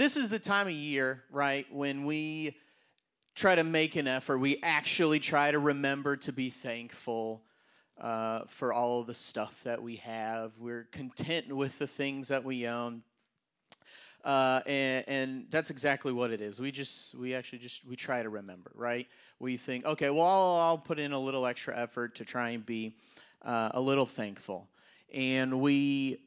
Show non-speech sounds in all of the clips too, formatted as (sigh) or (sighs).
this is the time of year, right, when we try to make an effort. We actually try to remember to be thankful uh, for all of the stuff that we have. We're content with the things that we own. Uh, and, and, that's exactly what it is. We just, we actually just, we try to remember, right? We think, okay, well, I'll, I'll put in a little extra effort to try and be uh, a little thankful. And we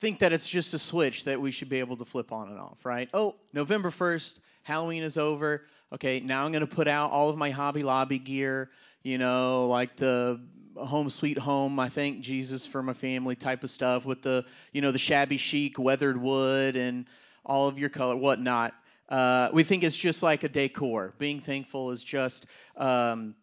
think that it's just a switch that we should be able to flip on and off, right? Oh, November 1st, Halloween is over. Okay, now I'm going to put out all of my Hobby Lobby gear, you know, like the home sweet home i thank jesus for my family type of stuff with the you know the shabby chic weathered wood and all of your color whatnot uh, we think it's just like a decor being thankful is just um,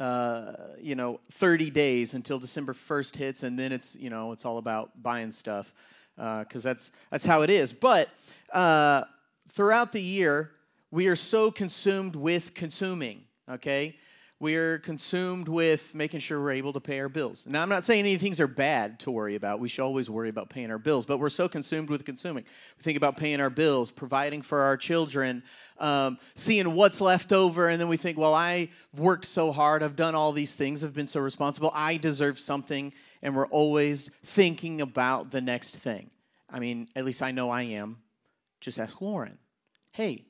uh, you know 30 days until december 1st hits and then it's you know it's all about buying stuff because uh, that's that's how it is. But uh, throughout the year we are so consumed with consuming okay we're consumed with making sure we're able to pay our bills. Now, I'm not saying any things are bad to worry about. We should always worry about paying our bills, but we're so consumed with consuming. We think about paying our bills, providing for our children, um, seeing what's left over, and then we think, well, I've worked so hard, I've done all these things, I've been so responsible, I deserve something, and we're always thinking about the next thing. I mean, at least I know I am. Just ask Lauren. Hey,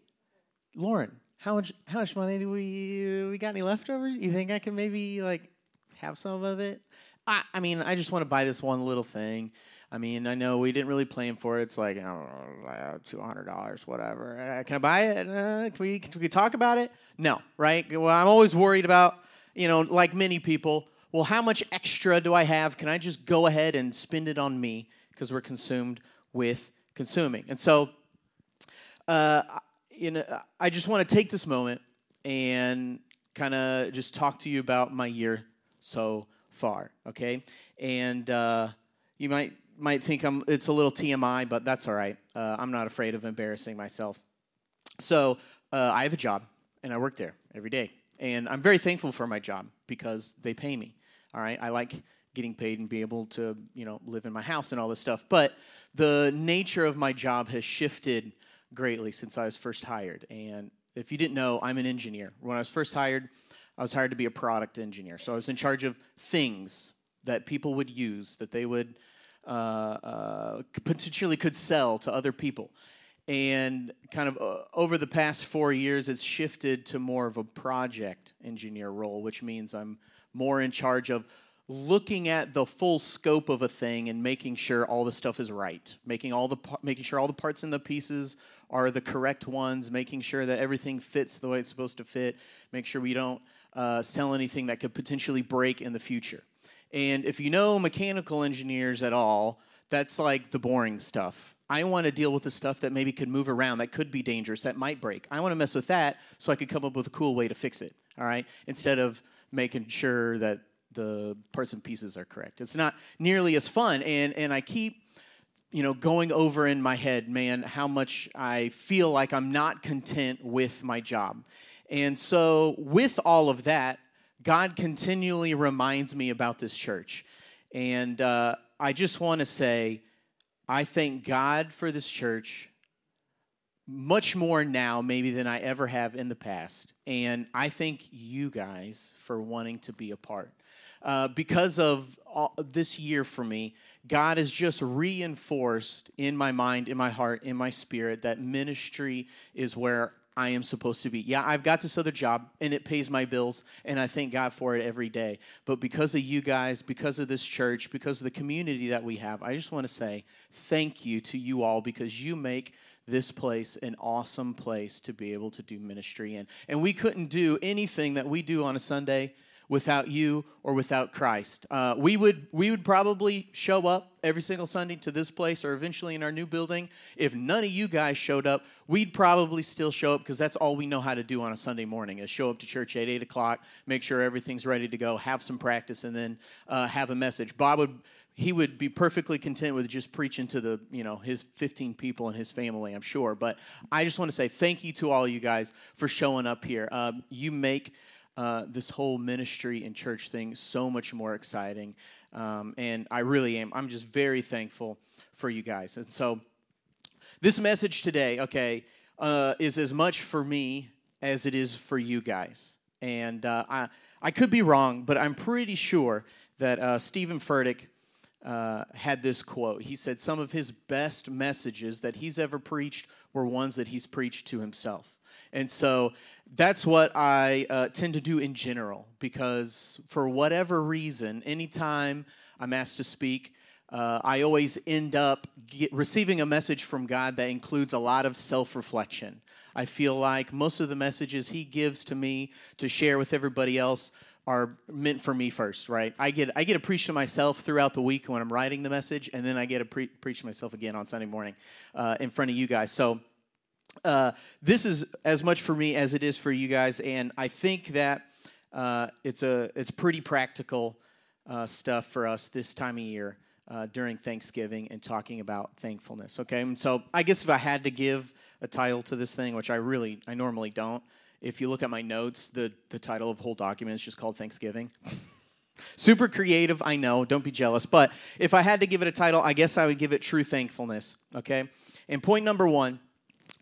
Lauren, how much how much money do we we got any leftovers? You think I can maybe like have some of it? I I mean, I just want to buy this one little thing. I mean, I know we didn't really plan for it. It's like two hundred dollars, whatever. Uh, can I buy it? Uh, can we can we talk about it? No, right? Well, I'm always worried about you know, like many people. Well, how much extra do I have? Can I just go ahead and spend it on me because we're consumed with consuming? And so, uh, you know, I just want to take this moment and kind of just talk to you about my year so far, okay? And uh, you might might think I'm it's a little TMI, but that's all right. Uh, I'm not afraid of embarrassing myself. So uh, I have a job, and I work there every day, and I'm very thankful for my job because they pay me. All right, I like getting paid and be able to you know live in my house and all this stuff. But the nature of my job has shifted greatly since I was first hired. And if you didn't know, I'm an engineer. When I was first hired, I was hired to be a product engineer. So I was in charge of things that people would use, that they would uh, uh, potentially could sell to other people. And kind of uh, over the past four years, it's shifted to more of a project engineer role, which means I'm more in charge of looking at the full scope of a thing and making sure all the stuff is right making all the making sure all the parts and the pieces are the correct ones making sure that everything fits the way it's supposed to fit make sure we don't uh, sell anything that could potentially break in the future and if you know mechanical engineers at all that's like the boring stuff I want to deal with the stuff that maybe could move around, that could be dangerous, that might break. I want to mess with that so I could come up with a cool way to fix it, all right? Instead of making sure that the parts and pieces are correct. It's not nearly as fun, and and I keep you know going over in my head, man, how much I feel like I'm not content with my job, and so with all of that, God continually reminds me about this church, and uh, I just want to say, I thank God for this church much more now maybe than I ever have in the past. And I thank you guys for wanting to be a part uh, because of all, this year for me, God has just reinforced in my mind, in my heart, in my spirit that ministry is where I am supposed to be. Yeah, I've got this other job and it pays my bills, and I thank God for it every day. But because of you guys, because of this church, because of the community that we have, I just want to say thank you to you all because you make this place an awesome place to be able to do ministry in. And we couldn't do anything that we do on a Sunday without you or without Christ. Uh, we, would, we would probably show up every single Sunday to this place or eventually in our new building. If none of you guys showed up, we'd probably still show up because that's all we know how to do on a Sunday morning is show up to church at 8 o'clock, make sure everything's ready to go, have some practice, and then uh, have a message. Bob would he would be perfectly content with just preaching to the you know his 15 people and his family i'm sure but i just want to say thank you to all you guys for showing up here um, you make uh, this whole ministry and church thing so much more exciting. Um, and I really am. I'm just very thankful for you guys. And so, This message today, okay, uh, is as much for me as it is for you guys. And uh, I, I could be wrong, but I'm pretty sure that uh, Steven Furtick uh, had this quote. He said, Some of his best messages that he's ever preached were ones that he's preached to himself. And so that's what I uh, tend to do in general because for whatever reason, anytime I'm asked to speak, uh, I always end up get, receiving a message from God that includes a lot of self reflection. I feel like most of the messages He gives to me to share with everybody else are meant for me first, right? I get I get to preach to myself throughout the week when I'm writing the message, and then I get to pre- preach to myself again on Sunday morning uh, in front of you guys. So uh, this is as much for me as it is for you guys, and I think that uh, it's a it's pretty practical uh, stuff for us this time of year uh, during Thanksgiving and talking about thankfulness. Okay, and so I guess if I had to give a title to this thing, which I really I normally don't, if you look at my notes, the the title of the whole document is just called Thanksgiving. (laughs) Super creative, I know. Don't be jealous. But if I had to give it a title, I guess I would give it True Thankfulness. Okay, and point number one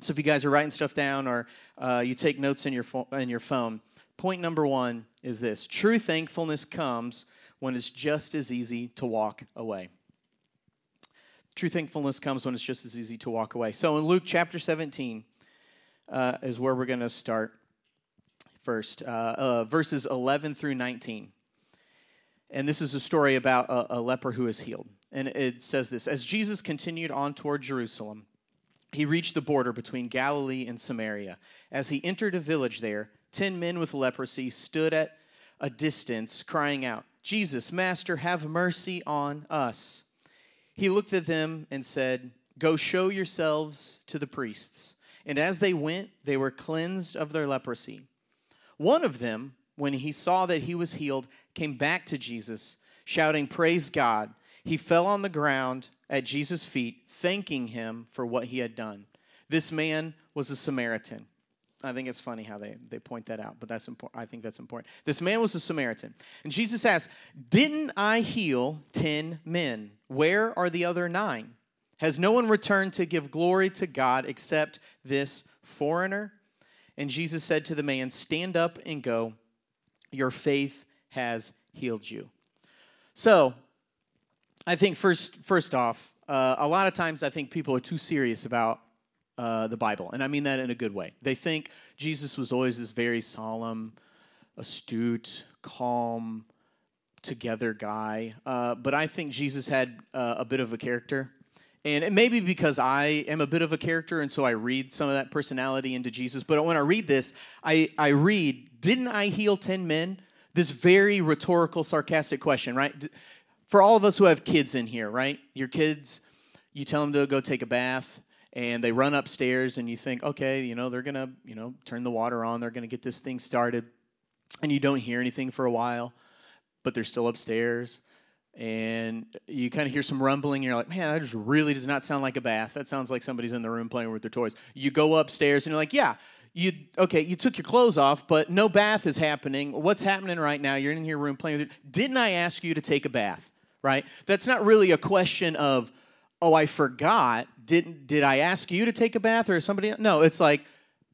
so if you guys are writing stuff down or uh, you take notes in your, fo- in your phone, point number one is this true thankfulness comes when it's just as easy to walk away. True thankfulness comes when it's just as easy to walk away. So in Luke chapter 17 uh, is where we're going to start first, uh, uh, verses 11 through 19. And this is a story about a, a leper who is healed. And it says this As Jesus continued on toward Jerusalem, he reached the border between Galilee and Samaria. As he entered a village there, ten men with leprosy stood at a distance, crying out, Jesus, Master, have mercy on us. He looked at them and said, Go show yourselves to the priests. And as they went, they were cleansed of their leprosy. One of them, when he saw that he was healed, came back to Jesus, shouting, Praise God. He fell on the ground at Jesus' feet, thanking him for what he had done. This man was a Samaritan. I think it's funny how they, they point that out, but that's important. I think that's important. This man was a Samaritan. And Jesus asked, Didn't I heal 10 men? Where are the other nine? Has no one returned to give glory to God except this foreigner? And Jesus said to the man, Stand up and go. Your faith has healed you. So, I think first, first off, uh, a lot of times I think people are too serious about uh, the Bible, and I mean that in a good way. They think Jesus was always this very solemn, astute, calm, together guy, uh, but I think Jesus had uh, a bit of a character. And it may be because I am a bit of a character, and so I read some of that personality into Jesus. But when I read this, I, I read, Didn't I heal 10 men? This very rhetorical, sarcastic question, right? for all of us who have kids in here, right? Your kids, you tell them to go take a bath and they run upstairs and you think, okay, you know, they're to, you know, turn the water on, they're to get this thing started. And you don't hear anything for a while, but they're still upstairs. And you kind of hear some rumbling, and you're like, man, that just really does not sound like a bath. That sounds like somebody's in the room playing with their toys. You go upstairs, and you're like, yeah, you okay, you took your clothes off, but no bath is happening. What's happening right now? You're in your room playing with it. Didn't I ask you to take a bath? right? That's not really a question of, oh, I forgot. Didn't did I ask you to take a bath or somebody? No, it's like,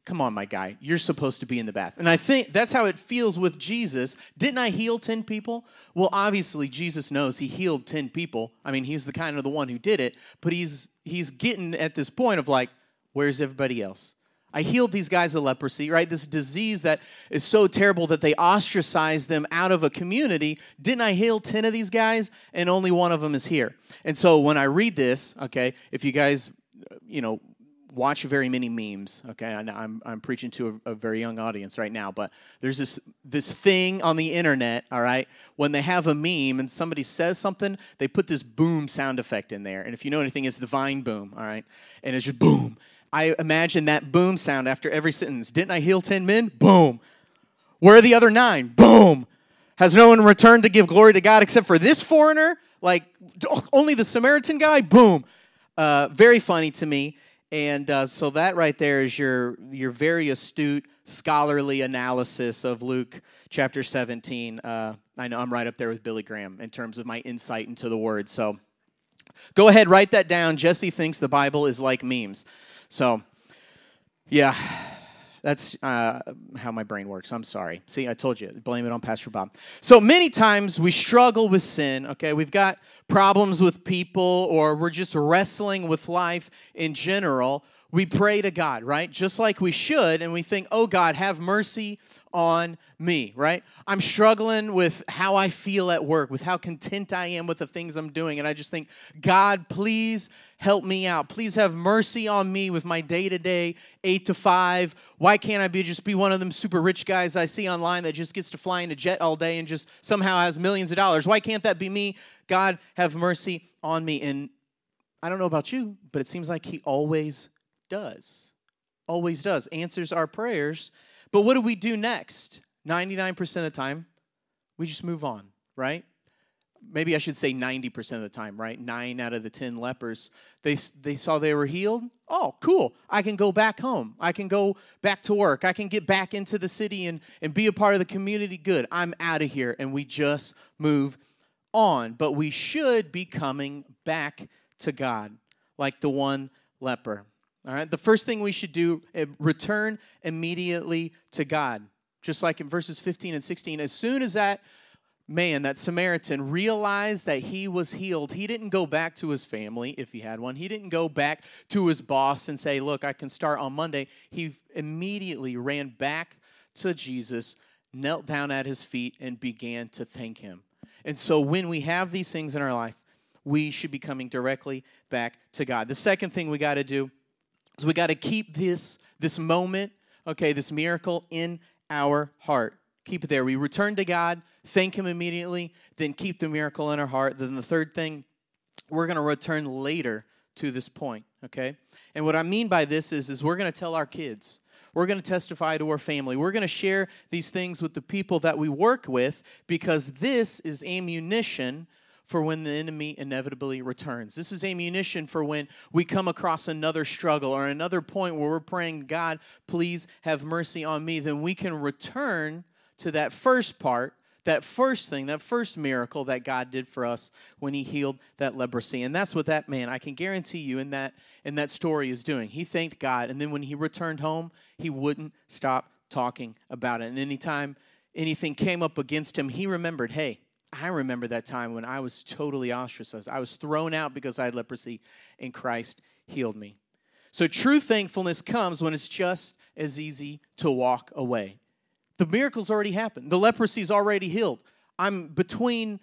come on, my guy, you're supposed to be in the bath. And I think that's how it feels with Jesus. Didn't I heal 10 people? Well, obviously, Jesus knows he healed 10 people. I mean, he's the kind of the one who did it, but he's he's getting at this point of like, where's everybody else? I healed these guys of leprosy, right? This disease that is so terrible that they ostracize them out of a community. Didn't I heal 10 of these guys? And only one of them is here. And so when I read this, okay, if you guys, you know, watch very many memes, okay, I'm, I'm preaching to a, a very young audience right now, but there's this, this thing on the internet, all right, when they have a meme and somebody says something, they put this boom sound effect in there. And if you know anything, it's the Vine boom, all right? And it's just boom I imagine that boom sound after every sentence. Didn't I heal 10 men? Boom. Where are the other nine? Boom. Has no one returned to give glory to God except for this foreigner? Like only the Samaritan guy? Boom. Uh, very funny to me. And uh, so that right there is your, your very astute scholarly analysis of Luke chapter 17. Uh, I know I'm right up there with Billy Graham in terms of my insight into the word. So Go ahead, write that down. Jesse thinks the Bible is like memes. So, yeah, that's uh, how my brain works. I'm sorry. See, I told you, blame it on Pastor Bob. So many times we struggle with sin, okay? We've got problems with people, or we're just wrestling with life in general. We pray to God, right? Just like we should, and we think, oh God, have mercy on me, right? I'm struggling with how I feel at work, with how content I am with the things I'm doing. And I just think, God, please help me out. Please have mercy on me with my day to day, eight to five. Why can't I be just be one of them super rich guys I see online that just gets to fly in a jet all day and just somehow has millions of dollars? Why can't that be me? God, have mercy on me. And I don't know about you, but it seems like He always does. Always does. Answers our prayers but what do we do next? 99% of the time, we just move on, right? Maybe I should say 90% of the time, right? Nine out of the 10 lepers, they, they saw they were healed. Oh, cool. I can go back home. I can go back to work. I can get back into the city and, and be a part of the community. Good. I'm out of here. And we just move on. But we should be coming back to God like the one leper. All right, the first thing we should do eh, return immediately to God. Just like in verses 15 and 16, as soon as that man, that Samaritan, realized that he was healed, he didn't go back to his family if he had one. He didn't go back to his boss and say, Look, I can start on Monday. He immediately ran back to Jesus, knelt down at his feet, and began to thank him. And so when we have these things in our life, we should be coming directly back to God. The second thing we got to do so we got to keep this this moment, okay, this miracle in our heart. Keep it there. We return to God, thank Him immediately, then keep the miracle in our heart. Then the third thing, we're going to return later to this point, okay? And what I mean by this is, is we're going to tell our kids. We're going to testify to our family. We're going to share these things with the people that we work with because this is ammunition for when the enemy inevitably returns. This is ammunition for when we come across another struggle or another point where we're praying, God, please have mercy on me. Then we can return to that first part, that first thing, that first miracle that God did for us when he healed that leprosy. And that's what that man, I can guarantee you, in that, in that story is doing. He thanked God, and then when he returned home, he wouldn't stop talking about it. And anytime anything came up against him, he remembered, hey, I remember that time when I was totally ostracized. I was thrown out because I had leprosy, and Christ healed me. So true thankfulness comes when it's just as easy to walk away. The miracle's already happened. The leprosy's already healed. I'm between,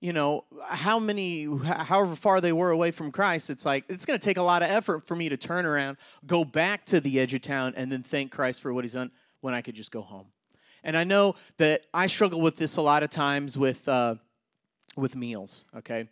you know, how many, however far they were away from Christ. It's like, it's going to take a lot of effort for me to turn around, go back to the edge of town, and then thank Christ for what he's done when I could just go home. And I know that I struggle with this a lot of times with, uh, with meals, okay?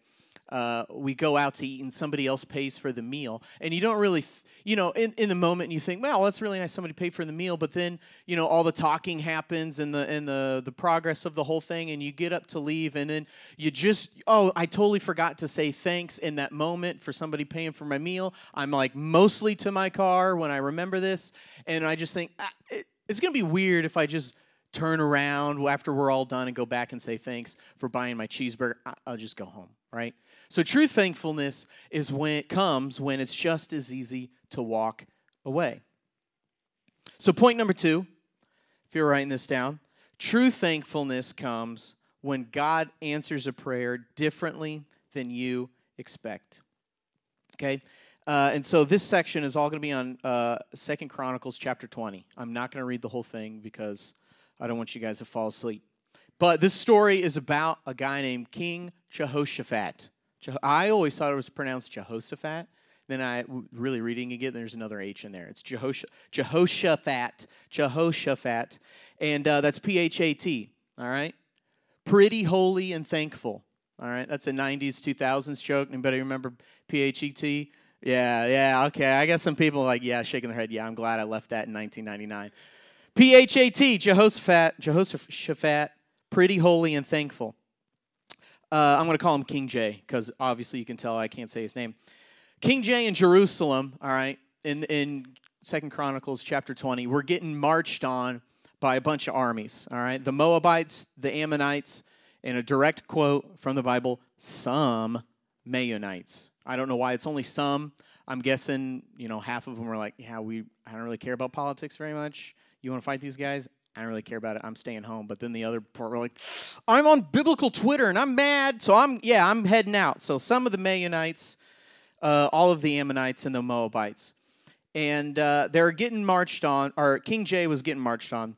Uh, we go out to eat and somebody else pays for the meal. And you don't really, th- you know, in, in the moment you think, well, that's really nice somebody paid for the meal. But then, you know, all the talking happens and the, and the, the progress of the whole thing. And you get up to leave and then you just, oh, I totally forgot to say thanks in that moment for somebody paying for my meal. I'm like mostly to my car when I remember this. And I just think, ah, it, it's going to be weird if I just turn around after we're all done and go back and say thanks for buying my cheeseburger, I'll just go home, right? So true thankfulness is when it comes when it's just as easy to walk away. So point number 2, if you're writing this down, true thankfulness comes when God answers a prayer differently than you expect. Okay? Uh, and so this section is all going to be on uh, Second Chronicles chapter 20. I'm not going to read the whole thing because I don't want you guys to fall asleep. But this story is about a guy named King Jehoshaphat. I always thought it was pronounced Jehoshaphat. Then I really reading again, there's another H in there. It's Jehosh- Jehoshaphat, Jehoshaphat, and uh, that's P H A T. All right, pretty holy and thankful. All right, that's a '90s, 2000s joke. Anybody remember P H E T? Yeah, yeah, okay. I guess some people like, yeah, shaking their head. Yeah, I'm glad I left that in 1999. P H A T, Jehoshaphat, Jehoshaphat, pretty holy and thankful. Uh, I'm going to call him King J because obviously you can tell I can't say his name. King J in Jerusalem, all right, in, in Second Chronicles chapter 20, we're getting marched on by a bunch of armies, all right? The Moabites, the Ammonites, and a direct quote from the Bible, some Maonites, I don't know why it's only some. I'm guessing, you know, half of them are like, yeah, we, I don't really care about politics very much. You want to fight these guys? I don't really care about it. I'm staying home. But then the other part were like, I'm on biblical Twitter and I'm mad. So I'm, yeah, I'm heading out. So some of the Maonites, uh, all of the Ammonites and the Moabites. And uh, they're getting marched on, or King Jay was getting marched on.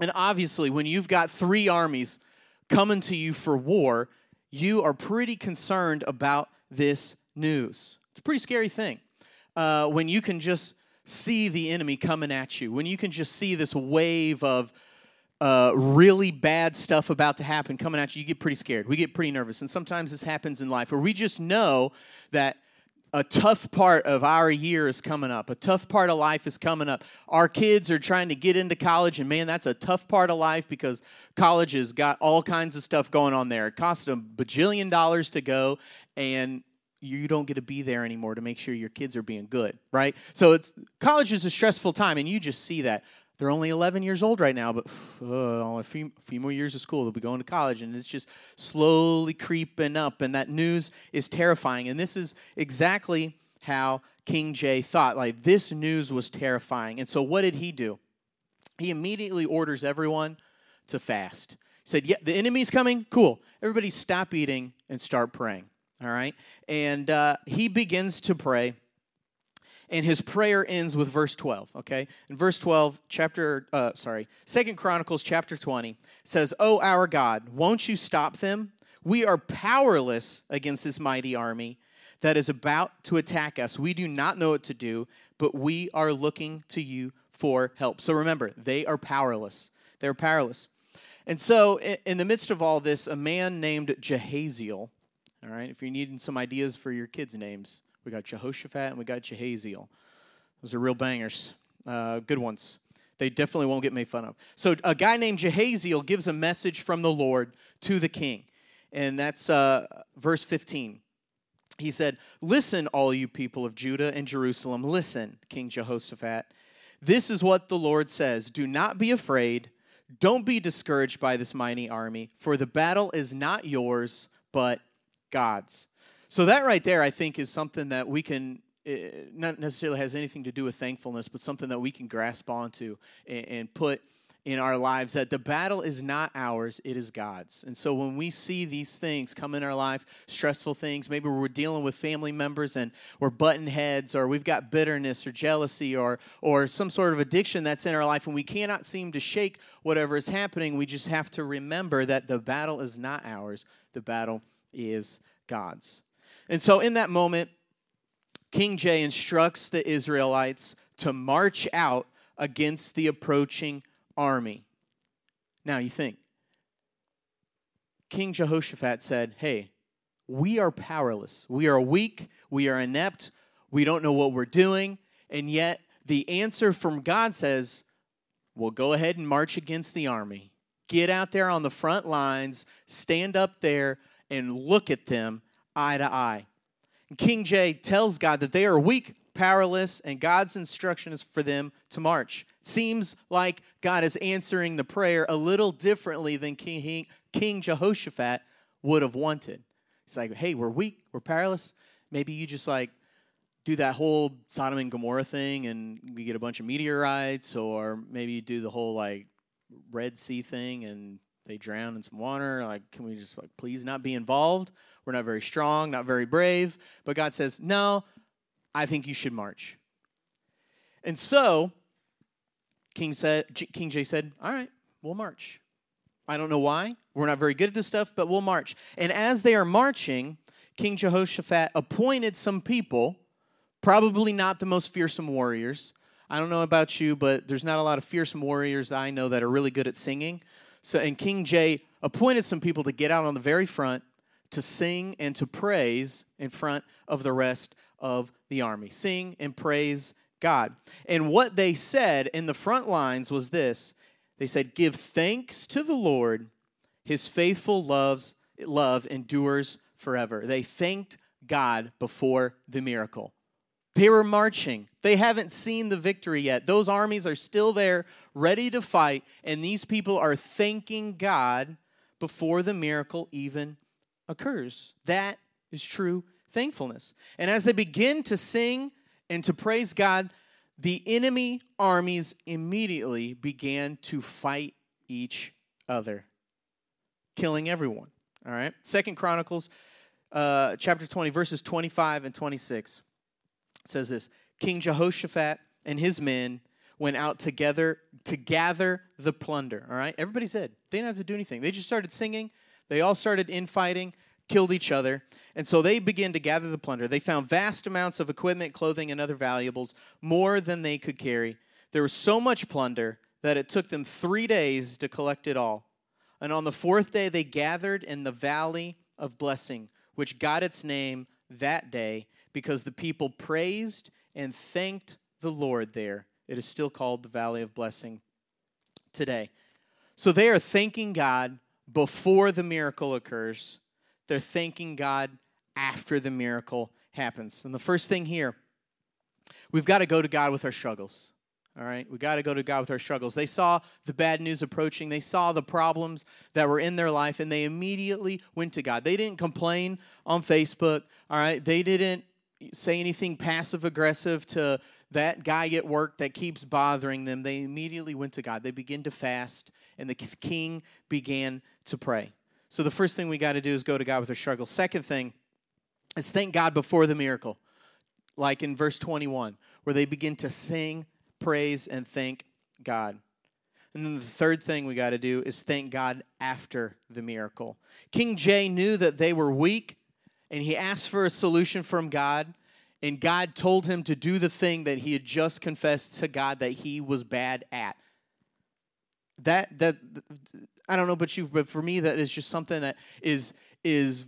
And obviously, when you've got three armies coming to you for war, you are pretty concerned about this news. It's a pretty scary thing uh, when you can just see the enemy coming at you, when you can just see this wave of uh, really bad stuff about to happen coming at you, you get pretty scared. We get pretty nervous. And sometimes this happens in life where we just know that a tough part of our year is coming up. A tough part of life is coming up. Our kids are trying to get into college, and man, that's a tough part of life because college has got all kinds of stuff going on there. It costs a bajillion dollars to go, and you don't get to be there anymore to make sure your kids are being good, right? So it's college is a stressful time, and you just see that. They're only 11 years old right now, but uh, (sighs) a, few, a few more years of school, they'll be going to college, and it's just slowly creeping up, and that news is terrifying. And this is exactly how King Jay thought. Like, this news was terrifying. And so, what did he do? He immediately orders everyone to fast. He said, Yeah, the enemy's coming. Cool. Everybody stop eating and start praying. All right? And uh, he begins to pray and his prayer ends with verse 12 okay? In verse 12 chapter uh, sorry second chronicles chapter 20 says oh our god won't you stop them? We are powerless against this mighty army that is about to attack us. We do not know what to do but we are looking to you for help. So remember they are powerless. They're powerless. And so in the midst of all this a man named jehaziel all right if you're needing some ideas for your kids names we got Jehoshaphat and we got Jehaziel. Those are real bangers, uh, good ones. They definitely won't get made fun of. So a guy named Jehaziel gives a message from the Lord to the king, and that's uh, verse 15. He said, Listen, all you people of Judah and Jerusalem, listen, King Jehoshaphat. This is what the Lord says Do not be afraid. Don't be discouraged by this mighty army, for the battle is not yours, but God's. So that right there, I think, is something that we can eh, not necessarily has anything to do with thankfulness, but something that we can grasp onto and, and put in our lives that the battle is not ours, it is God's. And so when we see these things come in our life, stressful things, maybe we're dealing with family members and we're button heads, or we've got bitterness or jealousy or, or some sort of addiction that's in our life, and we cannot seem to shake whatever is happening, we just have to remember that the battle is not ours, the battle is God's. And so in that moment, King Jay instructs the Israelites to march out against the approaching army. Now you think, King Jehoshaphat said, Hey, we are powerless. We are weak. We are inept. We don't know what we're doing. And yet, the answer from God says, Well, go ahead and march against the army. Get out there on the front lines, stand up there, and look at them eye to eye. And King J tells God that they are weak, powerless, and God's instruction is for them to march. Seems like God is answering the prayer a little differently than King, King Jehoshaphat would have wanted. He's like, hey, we're weak, we're powerless. Maybe you just like do that whole Sodom and Gomorrah thing and we get a bunch of meteorites, or maybe you do the whole like Red Sea thing and they drown in some water. Like, can we just like please not be involved? We're not very strong, not very brave. But God says, no, I think you should march. And so King said, King Jay said, all right, we'll march. I don't know why. We're not very good at this stuff, but we'll march. And as they are marching, King Jehoshaphat appointed some people, probably not the most fearsome warriors. I don't know about you, but there's not a lot of fearsome warriors I know that are really good at singing. So, and King Jay appointed some people to get out on the very front to sing and to praise in front of the rest of the army. Sing and praise God. And what they said in the front lines was this they said, Give thanks to the Lord, his faithful loves, love endures forever. They thanked God before the miracle. They were marching. They haven't seen the victory yet. Those armies are still there, ready to fight, and these people are thanking God before the miracle even occurs. That is true thankfulness. And as they begin to sing and to praise God, the enemy armies immediately began to fight each other, killing everyone. All right. Second Chronicles uh, chapter 20, verses 25 and 26 says this King Jehoshaphat and his men went out together to gather the plunder. All right. Everybody said they didn't have to do anything. They just started singing. They all started infighting killed each other. And so they began to gather the plunder. They found vast amounts of equipment, clothing, and other valuables, more than they could carry. There was so much plunder that it took them three days to collect it all. And on the fourth day, they gathered in the valley of blessing, which got its name that day because the people praised and thanked the Lord there. It is still called the valley of blessing today. So they are thanking God before the miracle occurs they're thanking God after the miracle happens. And the first thing here, we've got to go to God with our struggles. All right, we got to go to God with our struggles. They saw the bad news approaching, they saw the problems that were in their life, and they immediately went to God. They didn't complain on Facebook. All right, they didn't say anything passive aggressive to that guy at work that keeps bothering them. They immediately went to God. They began to fast, and the king began to pray. So the first thing we got to do is go to God with our struggle. Second thing is thank God before the miracle, like in verse 21, where they begin to sing, praise, and thank God. And then the third thing we got to do is thank God after the miracle. King Jay knew that they were weak, and he asked for a solution from God. And God told him to do the thing that he had just confessed to God that he was bad at. That that I don't know about you, but for me, that is just something that is is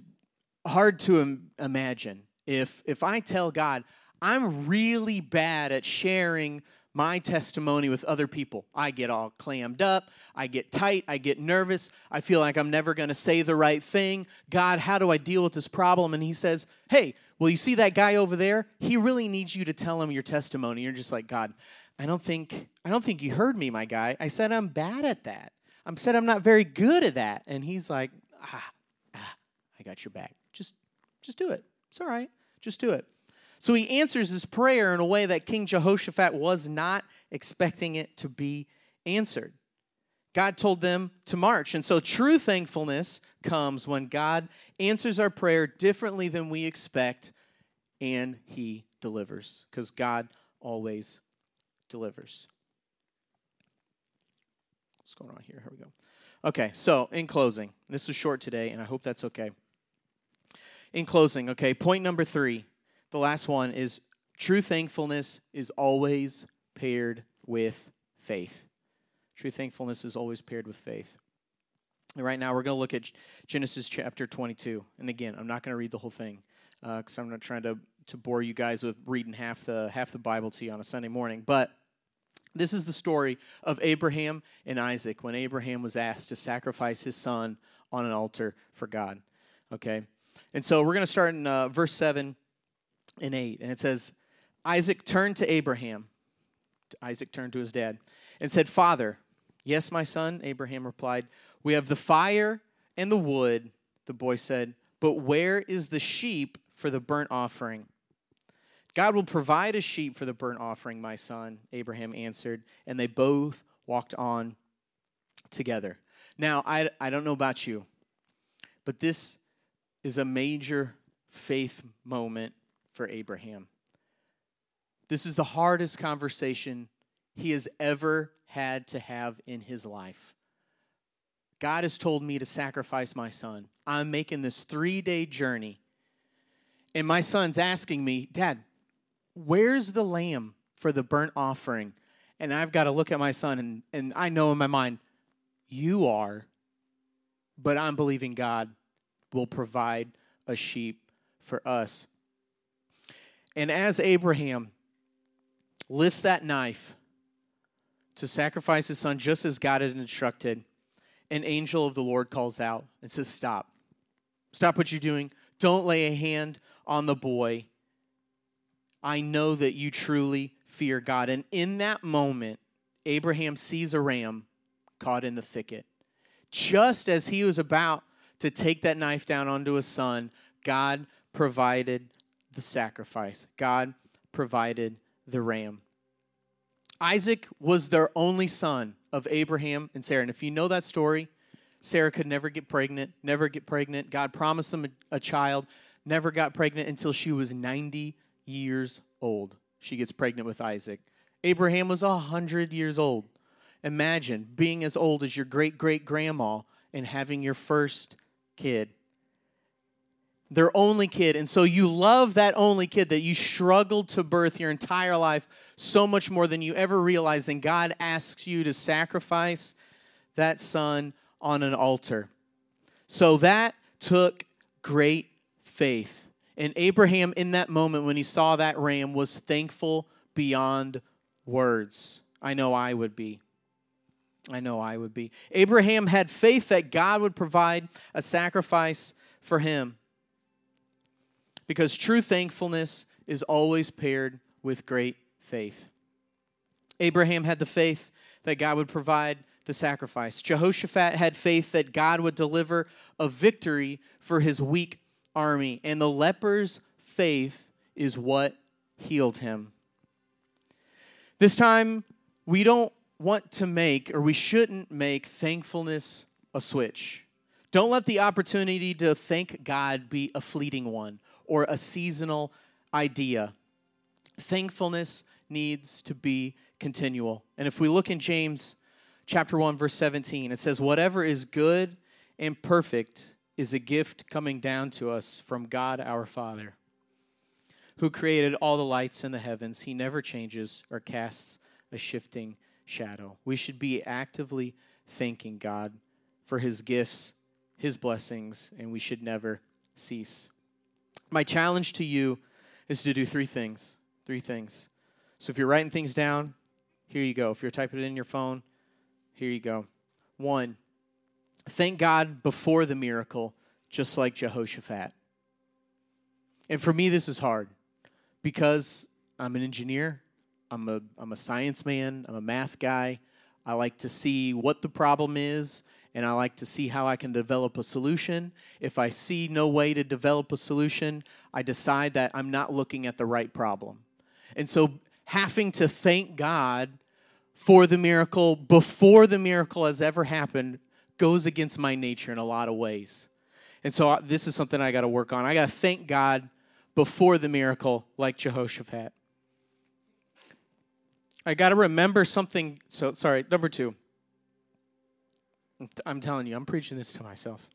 hard to Im- imagine. If if I tell God I'm really bad at sharing my testimony with other people. I get all clammed up. I get tight. I get nervous. I feel like I'm never going to say the right thing. God, how do I deal with this problem? And He says, Hey, well, you see that guy over there? He really needs you to tell him your testimony. You're just like, God, I don't think I don't think you heard me, my guy. I said I'm bad at that. I'm said I'm not very good at that. And he's like, ah, ah, I got your back. Just, just do it. It's all right. Just do it. So he answers his prayer in a way that King Jehoshaphat was not expecting it to be answered. God told them to march. And so true thankfulness comes when God answers our prayer differently than we expect and he delivers because God always delivers. What's going on here? Here we go. Okay, so in closing, this is short today, and I hope that's okay. In closing, okay, point number three, the last one is true thankfulness is always paired with faith. True thankfulness is always paired with faith. And right now, we're going to look at Genesis chapter 22. And again, I'm not going to read the whole thing because uh, I'm not trying to, to bore you guys with reading half the, half the Bible to you on a Sunday morning. But this is the story of Abraham and Isaac when Abraham was asked to sacrifice his son on an altar for God. Okay? And so we're going to start in uh, verse 7 and 8. And it says, Isaac turned to Abraham. Isaac turned to his dad and said, Father, yes, my son, Abraham replied, We have the fire and the wood. The boy said, But where is the sheep for the burnt offering? God will provide a sheep for the burnt offering, my son, Abraham answered, and they both walked on together. Now, I, I don't know about you, but this is a major faith moment for Abraham. This is the hardest conversation he has ever had to have in his life. God has told me to sacrifice my son. I'm making this three day journey. And my son's asking me, Dad, Where's the lamb for the burnt offering? And I've got to look at my son, and, and I know in my mind, you are, but I'm believing God will provide a sheep for us. And as Abraham lifts that knife to sacrifice his son just as God had instructed, an angel of the Lord calls out and says, Stop. Stop what you're doing. Don't lay a hand on the boy. I know that you truly fear God. And in that moment, Abraham sees a ram caught in the thicket. Just as he was about to take that knife down onto his son, God provided the sacrifice. God provided the ram. Isaac was their only son of Abraham and Sarah. And if you know that story, Sarah could never get pregnant, never get pregnant. God promised them a, a child, never got pregnant until she was 90 years old. She gets pregnant with Isaac. Abraham was 100 years old. Imagine being as old as your great great grandma and having your first kid. Their only kid. And so you love that only kid that you struggled to birth your entire life so much more than you ever realized. And God asks you to sacrifice that son on an altar. So that took great faith. And Abraham, in that moment when he saw that ram, was thankful beyond words. I know I would be. I know I would be. Abraham had faith that God would provide a sacrifice for him. Because true thankfulness is always paired with great faith. Abraham had the faith that God would provide the sacrifice. Jehoshaphat had faith that God would deliver a victory for his weak army. And the leper's faith is what healed him. This time, we don't want to make, or we shouldn't make, thankfulness a switch. Don't let the opportunity to thank God be a fleeting one or a seasonal idea. Thankfulness needs to be continual. And if we look in James chapter 1 verse 17, it says whatever is good and perfect is a gift coming down to us from God our Father, who created all the lights in the heavens. He never changes or casts a shifting shadow. We should be actively thanking God for his gifts, his blessings, and we should never cease. My challenge to you is to do three things. Three things. So if you're writing things down, here you go. If you're typing it in your phone, here you go. One, thank God before the miracle, just like Jehoshaphat. And for me, this is hard because I'm an engineer I'm a I'm a science man. I'm a math guy. I like to see what the problem is and I like to see how I can develop a solution. If I see no way to develop a solution, I decide that I'm not looking at the right problem. And so having to thank God for the miracle before the miracle has ever happened goes against my nature in a lot of ways. And so this is something I got to work on. I got to thank God before the miracle like Jehoshaphat. I got to remember something. So, sorry, number two. I'm telling you, I'm preaching this to myself.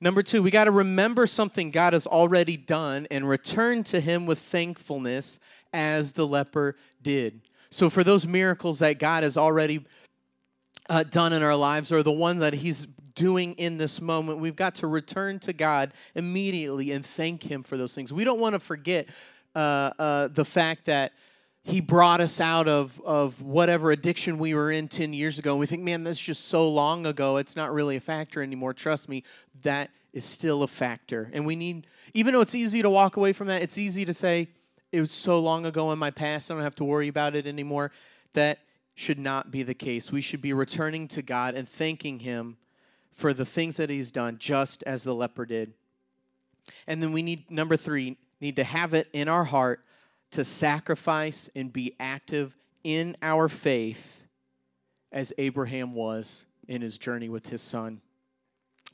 Number two, we got to remember something God has already done and return to Him with thankfulness as the leper did. So, for those miracles that God has already uh, done in our lives or the one that He's doing in this moment, we've got to return to God immediately and thank Him for those things. We don't want to forget uh, uh, the fact that he brought us out of, of whatever addiction we were in 10 years ago. And we think, man, that's just so long ago. It's not really a factor anymore. Trust me, that is still a factor. And we need, even though it's easy to walk away from that, it's easy to say, it was so long ago in my past, I don't have to worry about it anymore. That should not be the case. We should be returning to God and thanking Him for the things that He's done, just as the leper did. And then we need, number three, need to have it in our heart to sacrifice and be active in our faith as Abraham was in his journey with his son.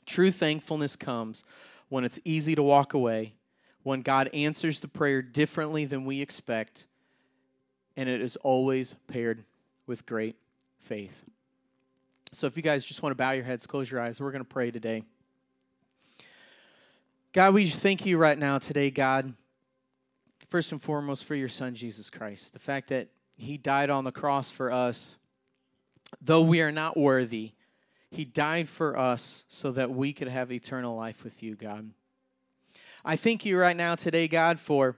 True thankfulness comes when it's easy to walk away, when God answers the prayer differently than we expect, and it is always paired with great faith. So, if you guys just want to bow your heads, close your eyes, we're going to pray today. God, we thank you right now today, God first and foremost for your son, Jesus Christ. The fact that he died on the cross for us, though we are not worthy, he died for us so that we could have eternal life with you, God. I thank you right now today, God, for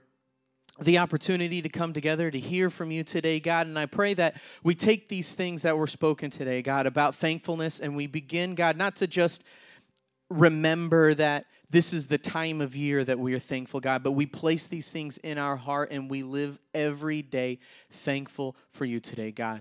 the opportunity to come together to hear from you today, God. And I pray that we take these things that were spoken today, God, about thankfulness, and we begin, God, not to just remember that this is the time of year that we are thankful, God, but we place these things in our heart and we live every day thankful for you today, God.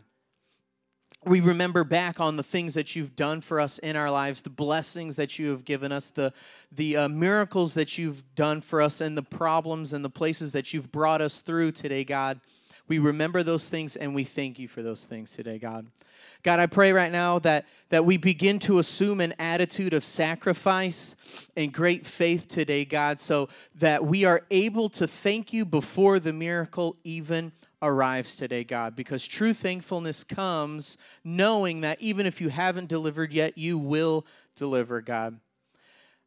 we remember back on the things that you've done for us in our lives, the blessings that you have given us, the, the uh, miracles that you've done for us, and the problems and the places that you've brought us through today, God. We remember those things and we thank you for those things today, God. God, I pray right now that, that we begin to assume an attitude of sacrifice and great faith today, God, so that we are able to thank you before the miracle even arrives today, God, because true thankfulness comes knowing that even if you haven't delivered yet, you will deliver, God.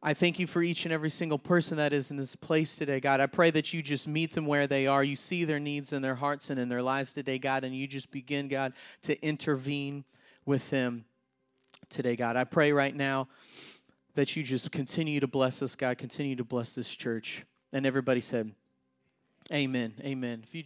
I thank you for each and every single person that is in this place today, God. I pray that you just meet them where they are. You see their needs in their hearts and in their lives today, God, and you just begin, God, to intervene with them today, God. I pray right now that you just continue to bless us, God, continue to bless this church. And everybody said, Amen. Amen. If you